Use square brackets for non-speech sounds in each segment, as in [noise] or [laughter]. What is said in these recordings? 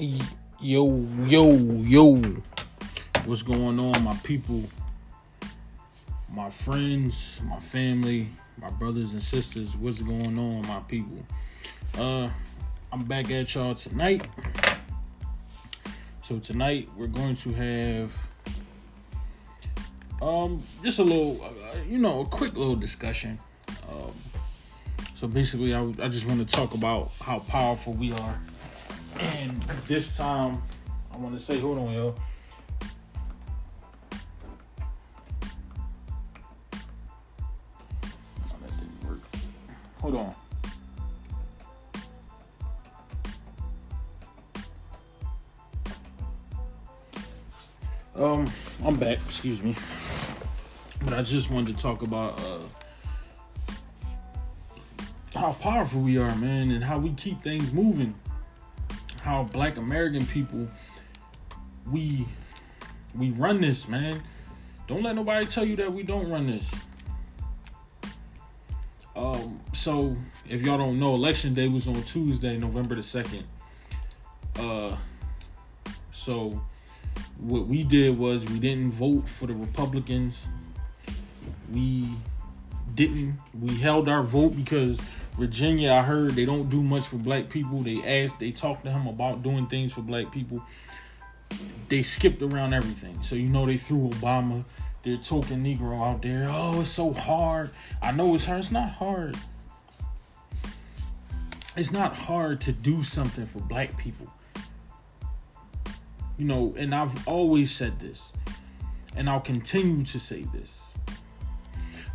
Yo, yo, yo. What's going on, my people? My friends, my family, my brothers and sisters. What's going on, my people? Uh, I'm back at y'all tonight. So tonight we're going to have um just a little, uh, you know, a quick little discussion. Um, so basically, I, I just want to talk about how powerful we are and this time, I want to say, hold on, yo. Hold on. Um, I'm back. Excuse me, but I just wanted to talk about uh, how powerful we are, man, and how we keep things moving how black American people we we run this, man. Don't let nobody tell you that we don't run this. Um, so if y'all don't know, election day was on Tuesday, November the second. Uh, so what we did was we didn't vote for the Republicans. We didn't. We held our vote because Virginia, I heard they don't do much for black people. They asked, they talked to him about doing things for black people. They skipped around everything. So you know they threw Obama, their token Negro out there. Oh, it's so hard. I know it's hard. It's not hard. It's not hard to do something for black people. You know, and I've always said this, and I'll continue to say this.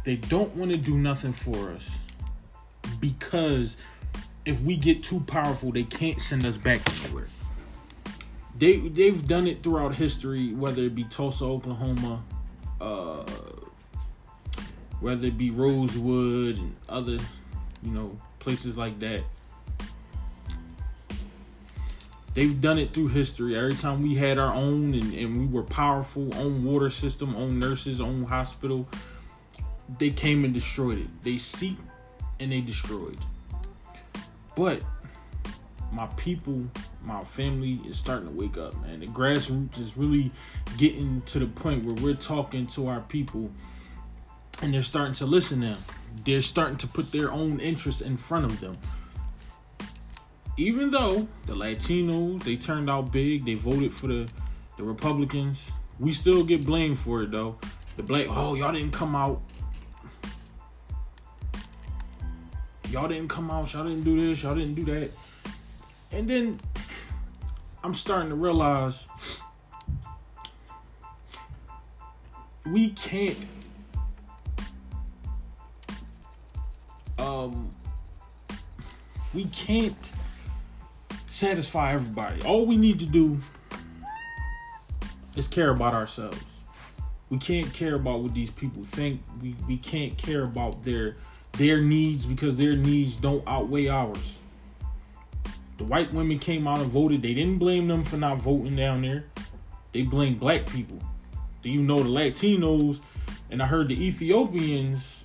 They don't want to do nothing for us because if we get too powerful, they can't send us back anywhere. They they've done it throughout history, whether it be Tulsa, Oklahoma, uh, whether it be Rosewood and other, you know, places like that. They've done it through history. Every time we had our own and, and we were powerful, own water system, own nurses, own hospital, they came and destroyed it. They seek and they destroyed. But my people, my family is starting to wake up, man. The grassroots is really getting to the point where we're talking to our people and they're starting to listen them. They're starting to put their own interests in front of them. Even though the Latinos, they turned out big, they voted for the, the Republicans, we still get blamed for it though. The black, oh, y'all didn't come out y'all didn't come out, y'all didn't do this, y'all didn't do that. And then I'm starting to realize we can't um we can't satisfy everybody. All we need to do is care about ourselves. We can't care about what these people think. We we can't care about their their needs because their needs don't outweigh ours. The white women came out and voted. They didn't blame them for not voting down there. They blamed black people. Do you know the Latinos and I heard the Ethiopians,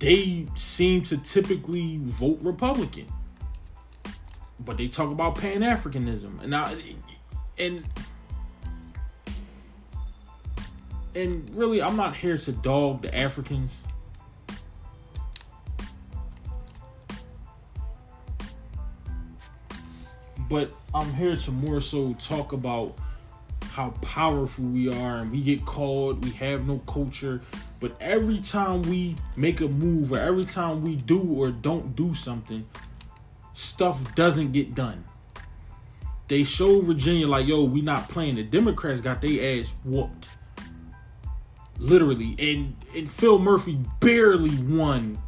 they seem to typically vote Republican. But they talk about Pan Africanism. And I and and really I'm not here to dog the Africans. But I'm here to more so talk about how powerful we are and we get called, we have no culture. But every time we make a move or every time we do or don't do something, stuff doesn't get done. They show Virginia like, yo, we not playing. The Democrats got their ass whooped. Literally. And and Phil Murphy barely won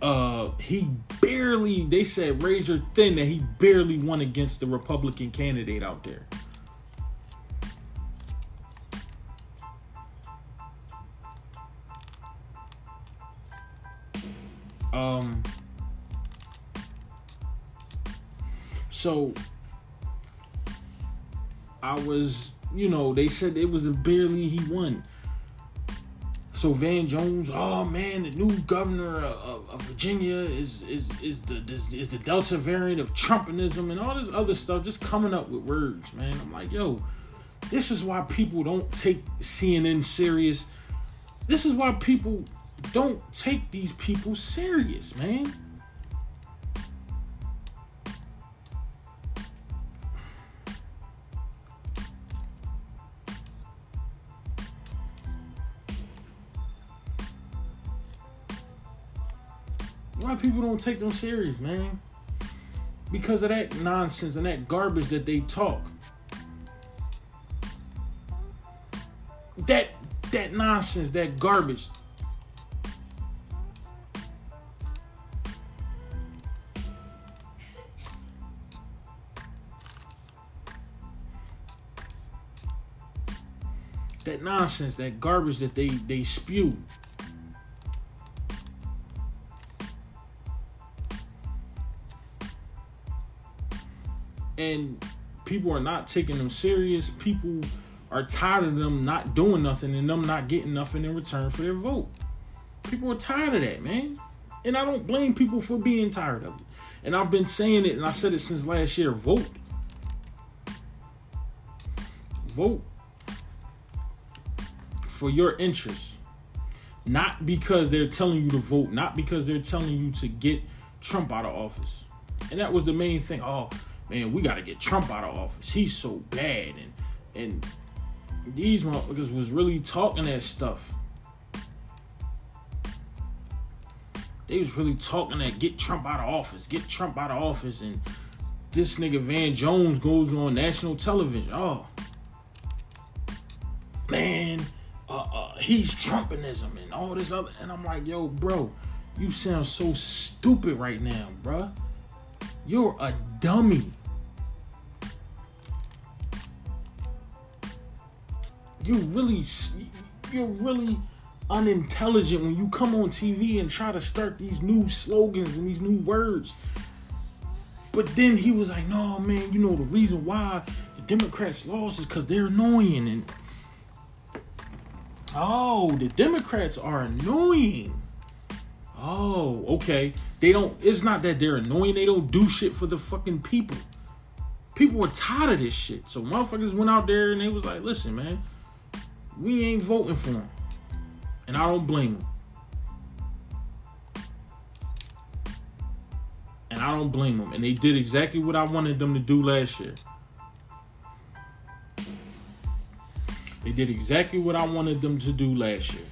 uh he barely they said razor thin that he barely won against the Republican candidate out there. Um so I was, you know, they said it was a barely he won. So Van Jones, oh man, the new governor of, of Virginia is is is the is, is the Delta variant of Trumpism and all this other stuff, just coming up with words, man. I'm like, yo, this is why people don't take CNN serious. This is why people don't take these people serious, man. Why people don't take them serious, man? Because of that nonsense and that garbage that they talk. That that nonsense, that garbage. That nonsense, that garbage that they they spew. And people are not taking them serious. People are tired of them not doing nothing and them not getting nothing in return for their vote. People are tired of that, man. And I don't blame people for being tired of it. And I've been saying it and I said it since last year vote. Vote for your interests. Not because they're telling you to vote, not because they're telling you to get Trump out of office. And that was the main thing. Oh, man, we got to get Trump out of office. He's so bad, and and these motherfuckers was really talking that stuff. They was really talking that get Trump out of office, get Trump out of office, and this nigga Van Jones goes on national television. Oh, man, uh, uh, he's Trumpism and all this other, and I'm like, yo, bro, you sound so stupid right now, bruh. You're a dummy. You're really you're really unintelligent when you come on TV and try to start these new slogans and these new words. But then he was like, "No, man, you know the reason why the Democrats lost is because they're annoying." And oh, the Democrats are annoying. Oh, okay. They don't. It's not that they're annoying. They don't do shit for the fucking people. People were tired of this shit. So motherfuckers went out there and they was like, "Listen, man." We ain't voting for him. And I don't blame them. And I don't blame them. And they did exactly what I wanted them to do last year. They did exactly what I wanted them to do last year.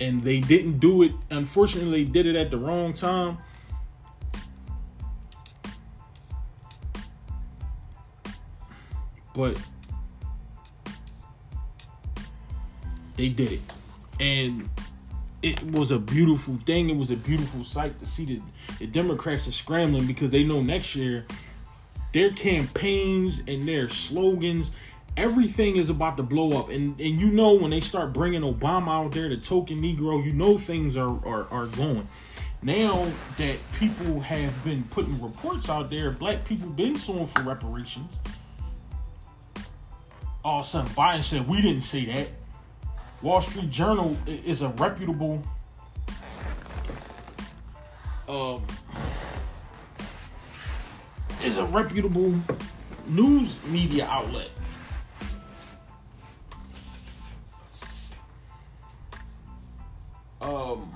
And they didn't do it. Unfortunately, did it at the wrong time. But They did it. And it was a beautiful thing. It was a beautiful sight to see the, the Democrats are scrambling because they know next year their campaigns and their slogans, everything is about to blow up. And and you know when they start bringing Obama out there, the token Negro, you know things are are, are going. Now that people have been putting reports out there, black people been suing for reparations. All of a sudden, Biden said we didn't say that. Wall Street Journal is a reputable um, is a reputable news media outlet. Um,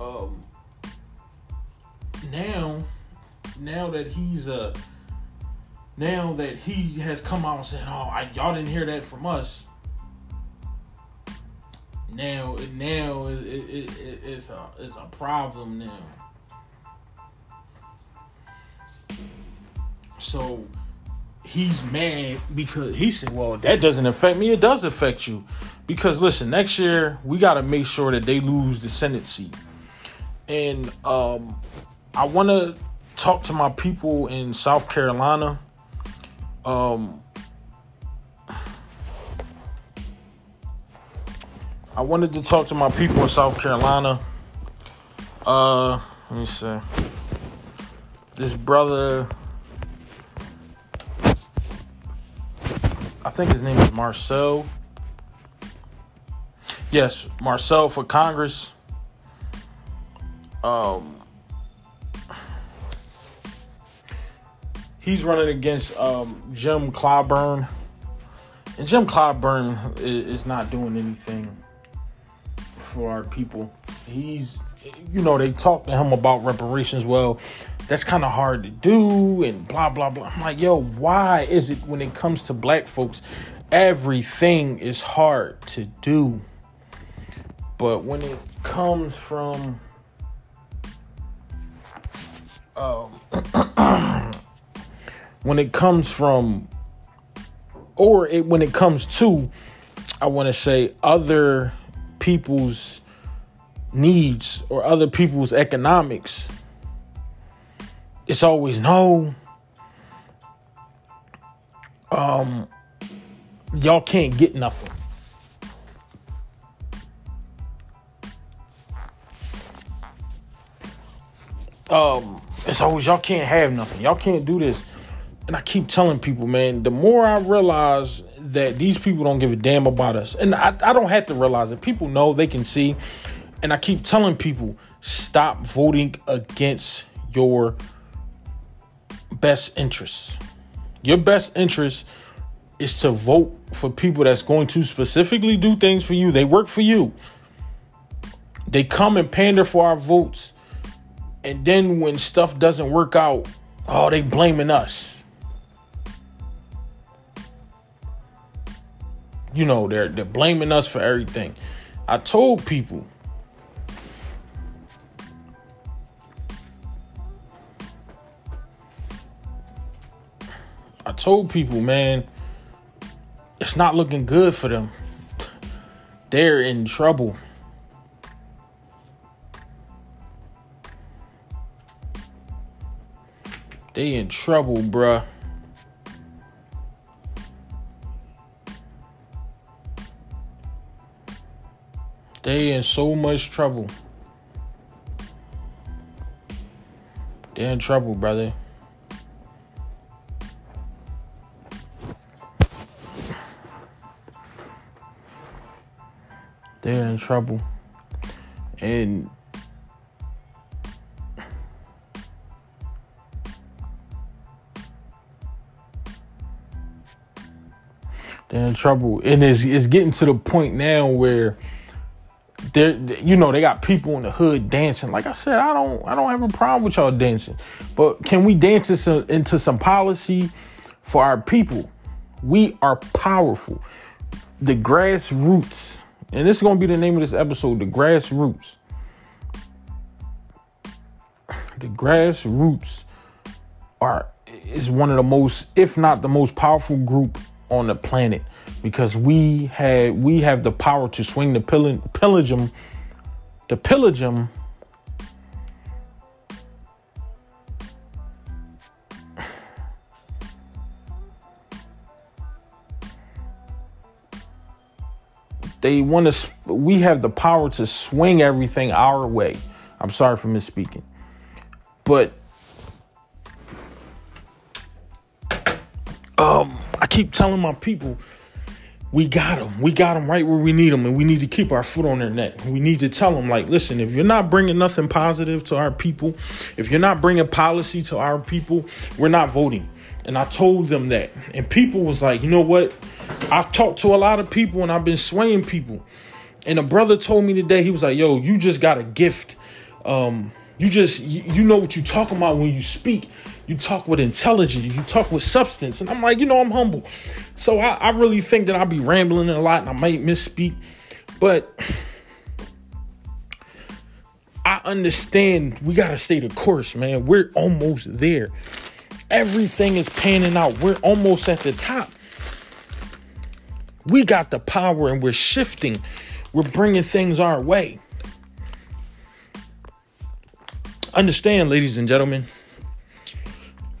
um, now, now that he's a now that he has come out and said, "Oh, I, y'all didn't hear that from us." Now, now it, it, it, it's a it's a problem now. So he's mad because he said, "Well, that doesn't affect me. It does affect you." Because listen, next year we got to make sure that they lose the Senate seat, and um, I want to talk to my people in South Carolina um, I wanted to talk to my people in South Carolina. Uh, let me see. This brother, I think his name is Marcel. Yes, Marcel for Congress. Um, he's running against um, Jim Clyburn, and Jim Clyburn is, not doing anything for our people. He's, you know, they talk to him about reparations. Well, that's kind of hard to do, and blah blah blah. I'm like, yo, why is it when it comes to black folks, everything is hard to do? But when it comes from um, [clears throat] when it comes from or it, when it comes to i want to say other people's needs or other people's economics it's always no um y'all can't get nothing um, it's always y'all can't have nothing. Y'all can't do this. And I keep telling people, man, the more I realize that these people don't give a damn about us, and I, I don't have to realize it. People know they can see. And I keep telling people, stop voting against your best interests. Your best interest is to vote for people that's going to specifically do things for you. They work for you. They come and pander for our votes and then when stuff doesn't work out, oh, they blaming us. You know, they're they're blaming us for everything. I told people I told people, man, it's not looking good for them. They're in trouble. They in trouble, bruh. They in so much trouble. They're in trouble, brother. They're in trouble. And they're in trouble, and it's it's getting to the point now where you know they got people in the hood dancing. Like I said, I don't I don't have a problem with y'all dancing, but can we dance into, into some policy for our people? We are powerful. The grassroots, and this is gonna be the name of this episode. The grassroots. The grassroots are is one of the most, if not the most powerful group on the planet because we had we have the power to swing the pill- pillagum the pillagum they want to we have the power to swing everything our way. I'm sorry for misspeaking. But um I keep telling my people, we got them. We got them right where we need them, and we need to keep our foot on their neck. We need to tell them, like, listen, if you're not bringing nothing positive to our people, if you're not bringing policy to our people, we're not voting. And I told them that, and people was like, you know what? I've talked to a lot of people, and I've been swaying people. And a brother told me today, he was like, yo, you just got a gift. Um, you just you, know what you talking about when you speak you talk with intelligence, you talk with substance. And I'm like, you know, I'm humble. So I, I really think that I'll be rambling a lot and I might misspeak. But I understand we got to stay the course, man. We're almost there. Everything is panning out. We're almost at the top. We got the power and we're shifting. We're bringing things our way. Understand, ladies and gentlemen, [clears throat]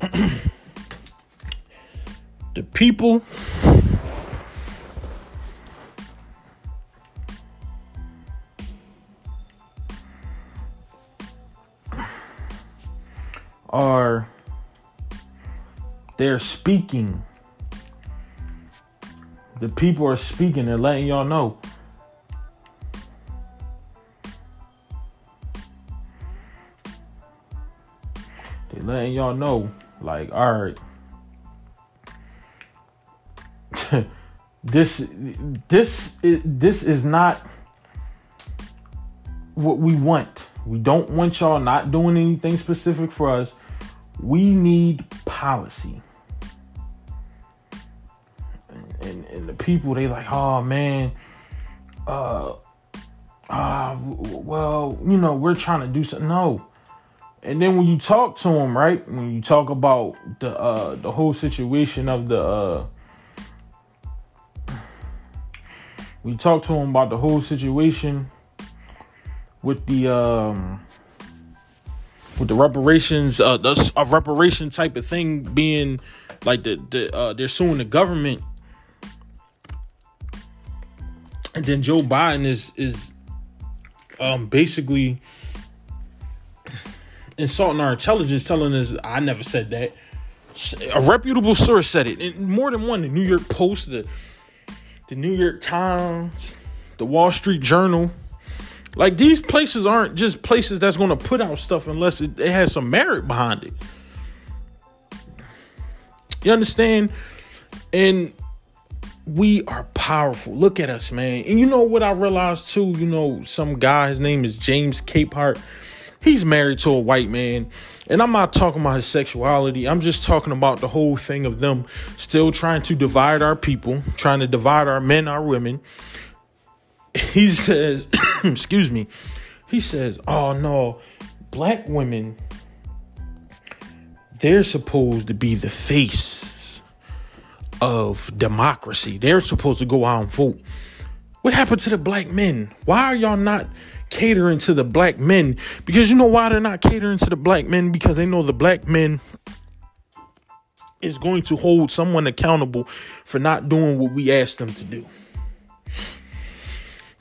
the people are they're speaking The people are speaking, they're letting y'all know. They're letting y'all know, like, all right. [laughs] this this this is not what we want. We don't want y'all not doing anything specific for us. We need policy. And, and, and the people they like, oh man, uh uh well, you know, we're trying to do something. No. And then when you talk to him, right? When you talk about the uh the whole situation of the uh we talked to him about the whole situation with the um with the reparations uh the a reparation type of thing being like the, the uh they're suing the government and then Joe Biden is is um basically insulting our intelligence telling us I never said that a reputable source said it and more than one the New York Post the the New York Times, the Wall Street Journal. Like these places aren't just places that's going to put out stuff unless it, it has some merit behind it. You understand? And we are powerful. Look at us, man. And you know what I realized too? You know, some guy, his name is James Capehart. He's married to a white man. And I'm not talking about his sexuality. I'm just talking about the whole thing of them still trying to divide our people, trying to divide our men, our women. He says, [coughs] excuse me, he says, oh no, black women, they're supposed to be the face of democracy. They're supposed to go out and vote. What happened to the black men? Why are y'all not catering to the black men because you know why they're not catering to the black men because they know the black men is going to hold someone accountable for not doing what we asked them to do.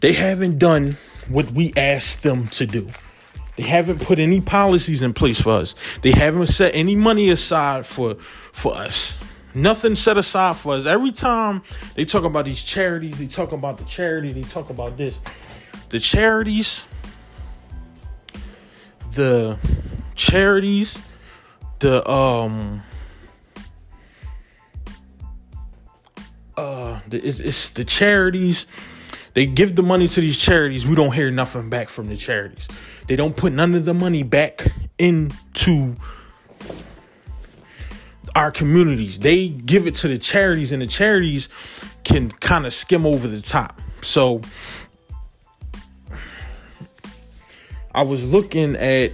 They haven't done what we asked them to do. They haven't put any policies in place for us. They haven't set any money aside for for us. Nothing set aside for us. Every time they talk about these charities, they talk about the charity, they talk about this the charities, the charities, the um uh the, it's, it's the charities. They give the money to these charities. We don't hear nothing back from the charities. They don't put none of the money back into our communities. They give it to the charities and the charities can kind of skim over the top. So I was looking at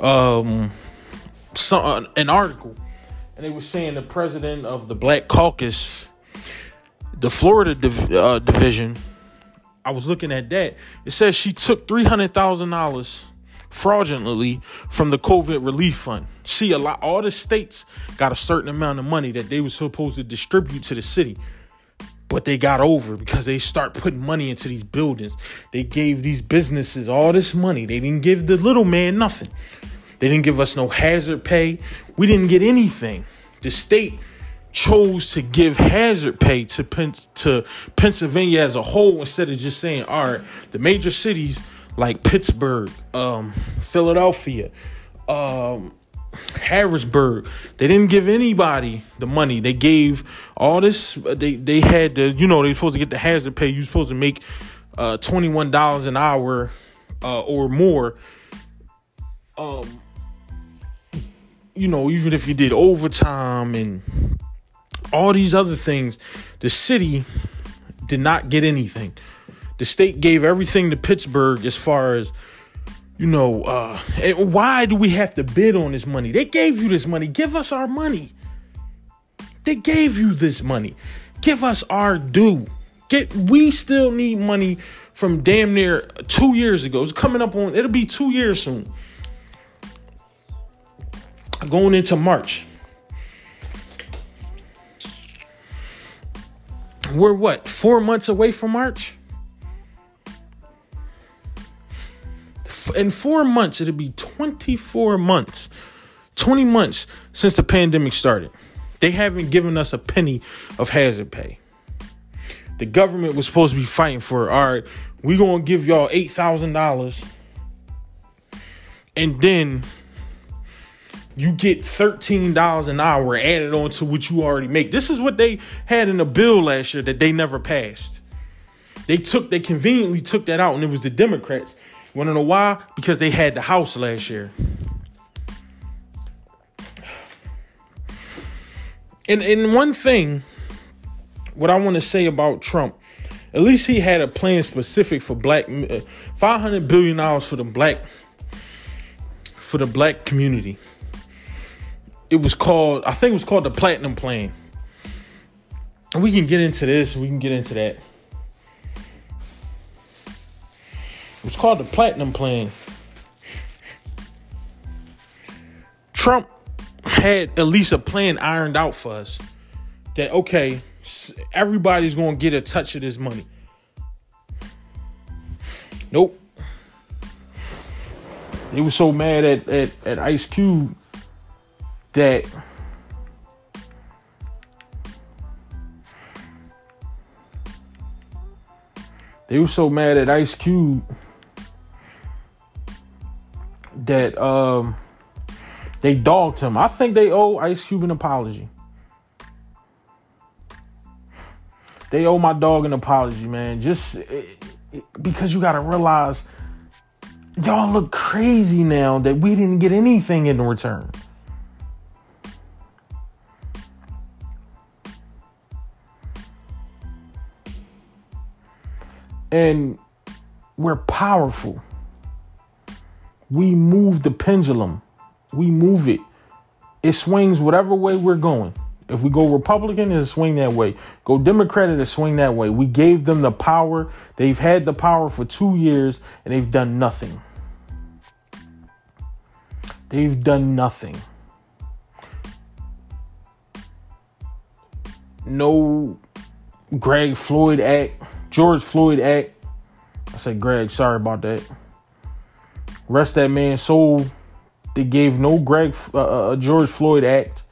um some uh, an article and they were saying the president of the Black Caucus, the Florida div- uh, division. I was looking at that. It says she took three hundred thousand dollars fraudulently from the COVID relief fund. See, a lot all the states got a certain amount of money that they were supposed to distribute to the city but they got over because they start putting money into these buildings. They gave these businesses all this money. They didn't give the little man nothing. They didn't give us no hazard pay. We didn't get anything. The state chose to give hazard pay to Pen- to Pennsylvania as a whole instead of just saying, all right, the major cities like Pittsburgh, um, Philadelphia, um, Harrisburg. They didn't give anybody the money. They gave all this. They they had to, you know, they supposed to get the hazard pay. You're supposed to make uh, twenty one dollars an hour uh, or more. Um, you know, even if you did overtime and all these other things, the city did not get anything. The state gave everything to Pittsburgh as far as you know, uh, why do we have to bid on this money? They gave you this money. Give us our money. They gave you this money. Give us our due. Get we still need money from damn near two years ago. It's coming up on it'll be two years soon. Going into March. We're what, four months away from March? In four months, it'll be 24 months, 20 months since the pandemic started. They haven't given us a penny of hazard pay. The government was supposed to be fighting for, all right, we're going to give y'all $8,000 and then you get $13 an hour added on to what you already make. This is what they had in the bill last year that they never passed. They took, they conveniently took that out, and it was the Democrats. You wanna know why? Because they had the House last year. And and one thing, what I want to say about Trump, at least he had a plan specific for black, uh, five hundred billion dollars for the black, for the black community it was called, I think it was called the Platinum Plan. And we can get into this, we can get into that. It was called the Platinum Plan. Trump had at least a plan ironed out for us that, okay, everybody's going to get a touch of this money. Nope. They were so mad at, at, at Ice Cube that they were so mad at Ice Cube that um they dogged him. I think they owe Ice Cube an apology. They owe my dog an apology, man. Just it, it, because you got to realize y'all look crazy now that we didn't get anything in return. and we're powerful. We move the pendulum. We move it. It swings whatever way we're going. If we go Republican, it'll swing that way. Go Democrat, it'll swing that way. We gave them the power. They've had the power for two years and they've done nothing. They've done nothing. No Greg Floyd Act George Floyd Act. I said, Greg, sorry about that. Rest that man's soul. They gave no Greg uh, uh, uh, George Floyd Act.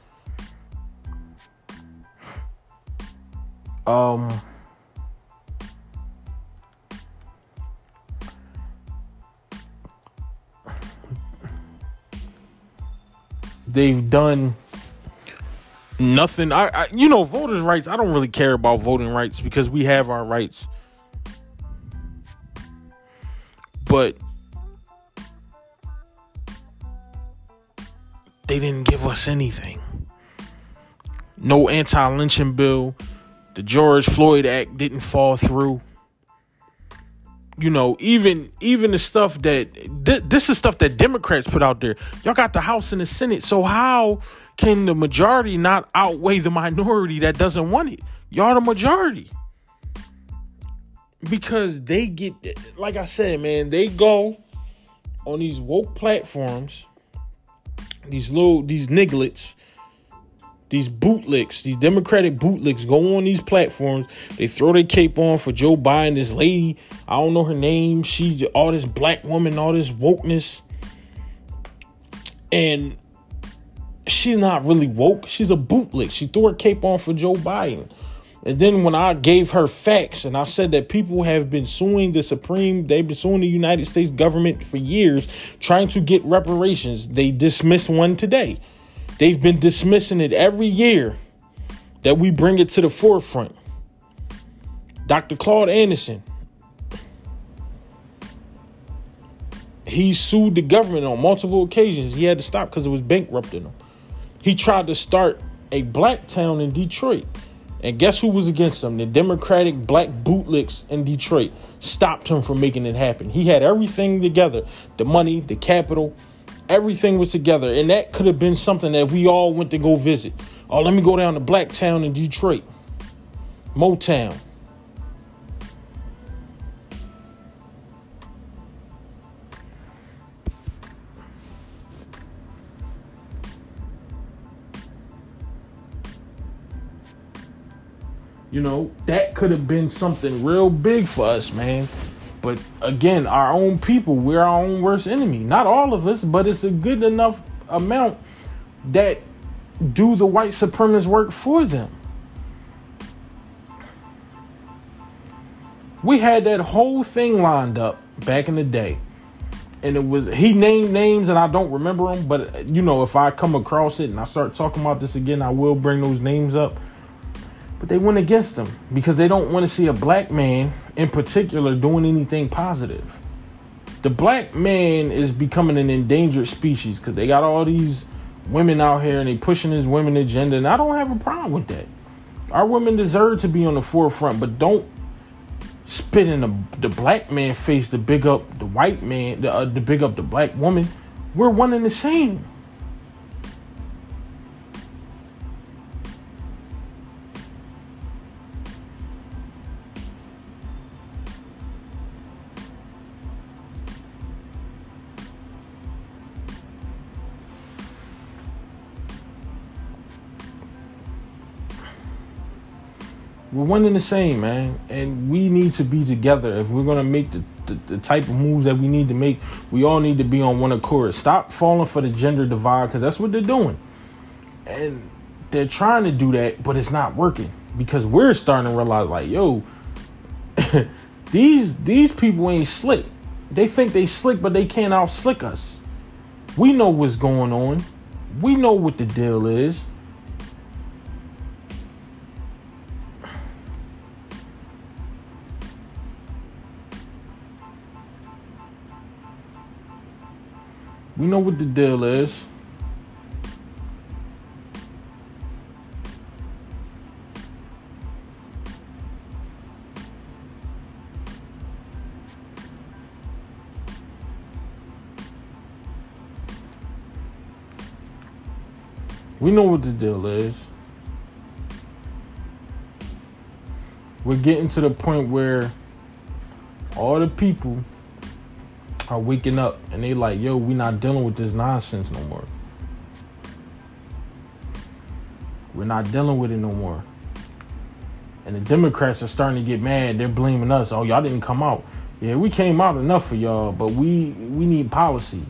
Um. They've done nothing. I, I, you know, voters' rights. I don't really care about voting rights because we have our rights. but they didn't give us anything. No anti lynching bill. The George Floyd Act didn't fall through. You know, even even the stuff that th- this is stuff that Democrats put out there. Y'all got the House and the Senate. So how can the majority not outweigh the minority that doesn't want it? Y'all the majority because they get like I said, man, they go on these woke platforms, these little these nigglets, these bootlicks, these democratic bootlicks go on these platforms. They throw their cape on for Joe Biden. This lady, I don't know her name. She's all this black woman, all this wokeness, and she's not really woke. She's a bootlick. She threw her cape on for Joe Biden. And then when I gave her facts and I said that people have been suing the Supreme, they've been suing the United States government for years trying to get reparations. They dismissed one today. They've been dismissing it every year that we bring it to the forefront. Dr. Claude Anderson, he sued the government on multiple occasions. He had to stop because it was bankrupting him. He tried to start a black town in Detroit. And guess who was against him? The Democratic black bootlicks in Detroit stopped him from making it happen. He had everything together the money, the capital, everything was together. And that could have been something that we all went to go visit. Oh, let me go down to Blacktown in Detroit, Motown. You know, that could have been something real big for us, man. But again, our own people, we're our own worst enemy. Not all of us, but it's a good enough amount that do the white supremacist work for them. We had that whole thing lined up back in the day. And it was he named names and I don't remember them, but you know, if I come across it and I start talking about this again, I will bring those names up. But they went against them because they don't want to see a black man in particular doing anything positive. The black man is becoming an endangered species because they got all these women out here and they pushing this women agenda, and I don't have a problem with that. Our women deserve to be on the forefront, but don't spit in the, the black man face to big up the white man, the, uh, to big up the black woman. We're one and the same. We're one and the same, man. And we need to be together. If we're gonna make the, the, the, type of moves that we need to make, we all need to be on one accord. Stop falling for the gender divide, because that's what they're doing. And they're trying to do that, but it's not working. Because we're starting to realize, like, yo, [laughs] these these people ain't slick. They think they slick, but they can't out slick us. We know what's going on. We know what the deal is. We know what the deal is. We know what the deal is. We're getting to the point where all the people are waking up and they like, yo, we not dealing with this nonsense no more. We're not dealing with it no more. And the Democrats are starting to get mad. They're blaming us. Oh, y'all didn't come out. Yeah, we came out enough for y'all, but we we need policy.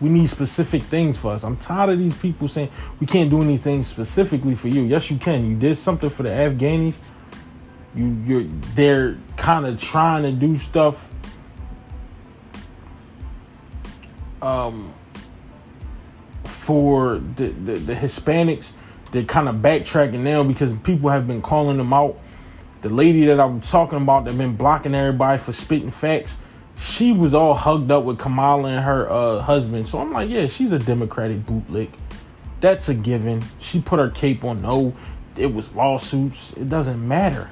We need specific things for us. I'm tired of these people saying we can't do anything specifically for you. Yes, you can. You did something for the Afghanis. You you're they're kind of trying to do stuff um, for the, the, the Hispanics, they're kind of backtracking now because people have been calling them out. The lady that I'm talking about that been blocking everybody for spitting facts, she was all hugged up with Kamala and her uh, husband. So I'm like, yeah, she's a Democratic bootlick. That's a given. She put her cape on. No, it was lawsuits. It doesn't matter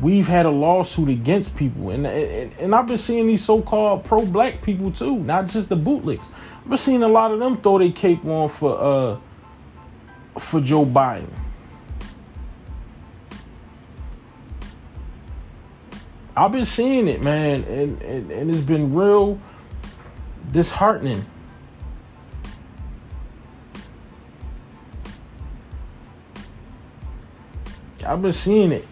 we've had a lawsuit against people, and and, and I've been seeing these so-called pro-black people too, not just the bootlicks. I've been seeing a lot of them throw their cape on for uh for Joe Biden. I've been seeing it, man, and, and, and it's been real disheartening. I've been seeing it.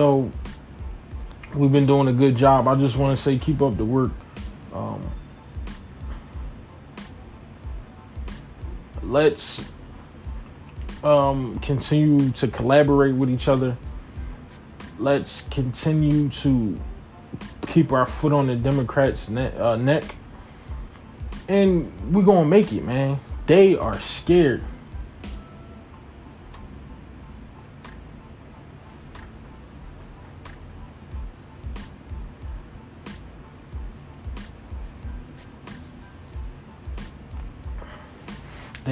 So we've been doing a good job. I just want to say keep up the work. Um, let's um, continue to collaborate with each other. Let's continue to keep our foot on the Democrats' ne- uh, neck. And we're going to make it, man. They are scared.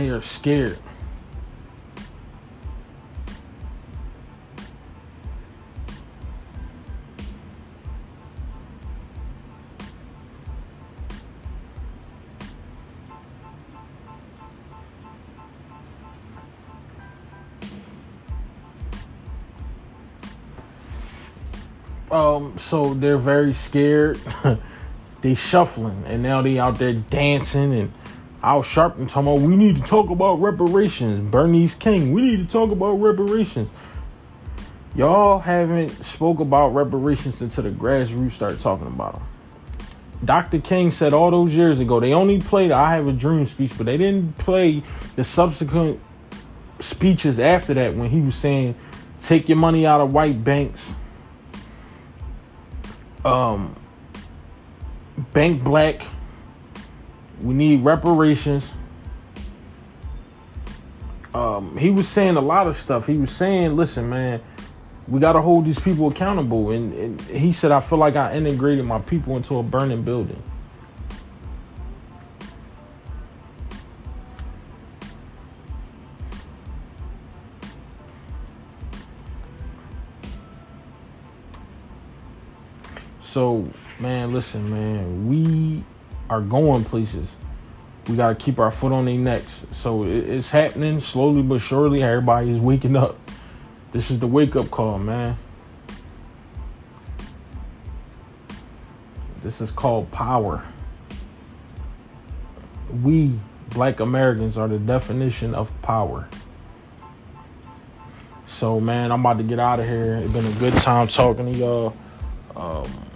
They are scared. Um, so they're very scared. [laughs] they shuffling and now they out there dancing and Al Sharpton talking about we need to talk about reparations. Bernice King, we need to talk about reparations. Y'all haven't spoke about reparations until the grassroots start talking about them. Dr. King said all those years ago they only played I Have a Dream speech, but they didn't play the subsequent speeches after that when he was saying take your money out of white banks. Um, bank black. We need reparations. Um, he was saying a lot of stuff. He was saying, listen, man, we got to hold these people accountable. And, and he said, I feel like I integrated my people into a burning building. So, man, listen, man, we are going places. We got to keep our foot on their necks. So it's happening slowly but surely. Everybody is waking up. This is the wake up call, man. This is called power. We, black Americans, are the definition of power. So, man, I'm about to get out of here. It's been a good time talking to y'all. Um,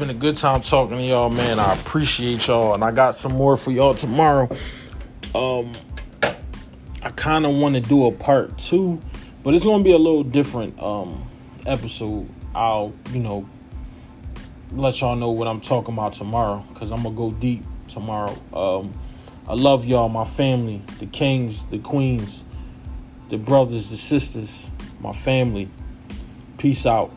been a good time talking to y'all, man. I appreciate y'all, and I got some more for y'all tomorrow. Um, I kind of want to do a part two, but it's gonna be a little different um episode. I'll, you know, let y'all know what I'm talking about tomorrow because I'm gonna go deep tomorrow. Um I love y'all, my family, the kings, the queens, the brothers, the sisters, my family. Peace out.